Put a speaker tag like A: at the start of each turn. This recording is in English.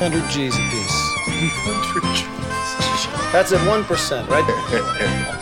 A: 100 G's a piece. That's at 1%, right?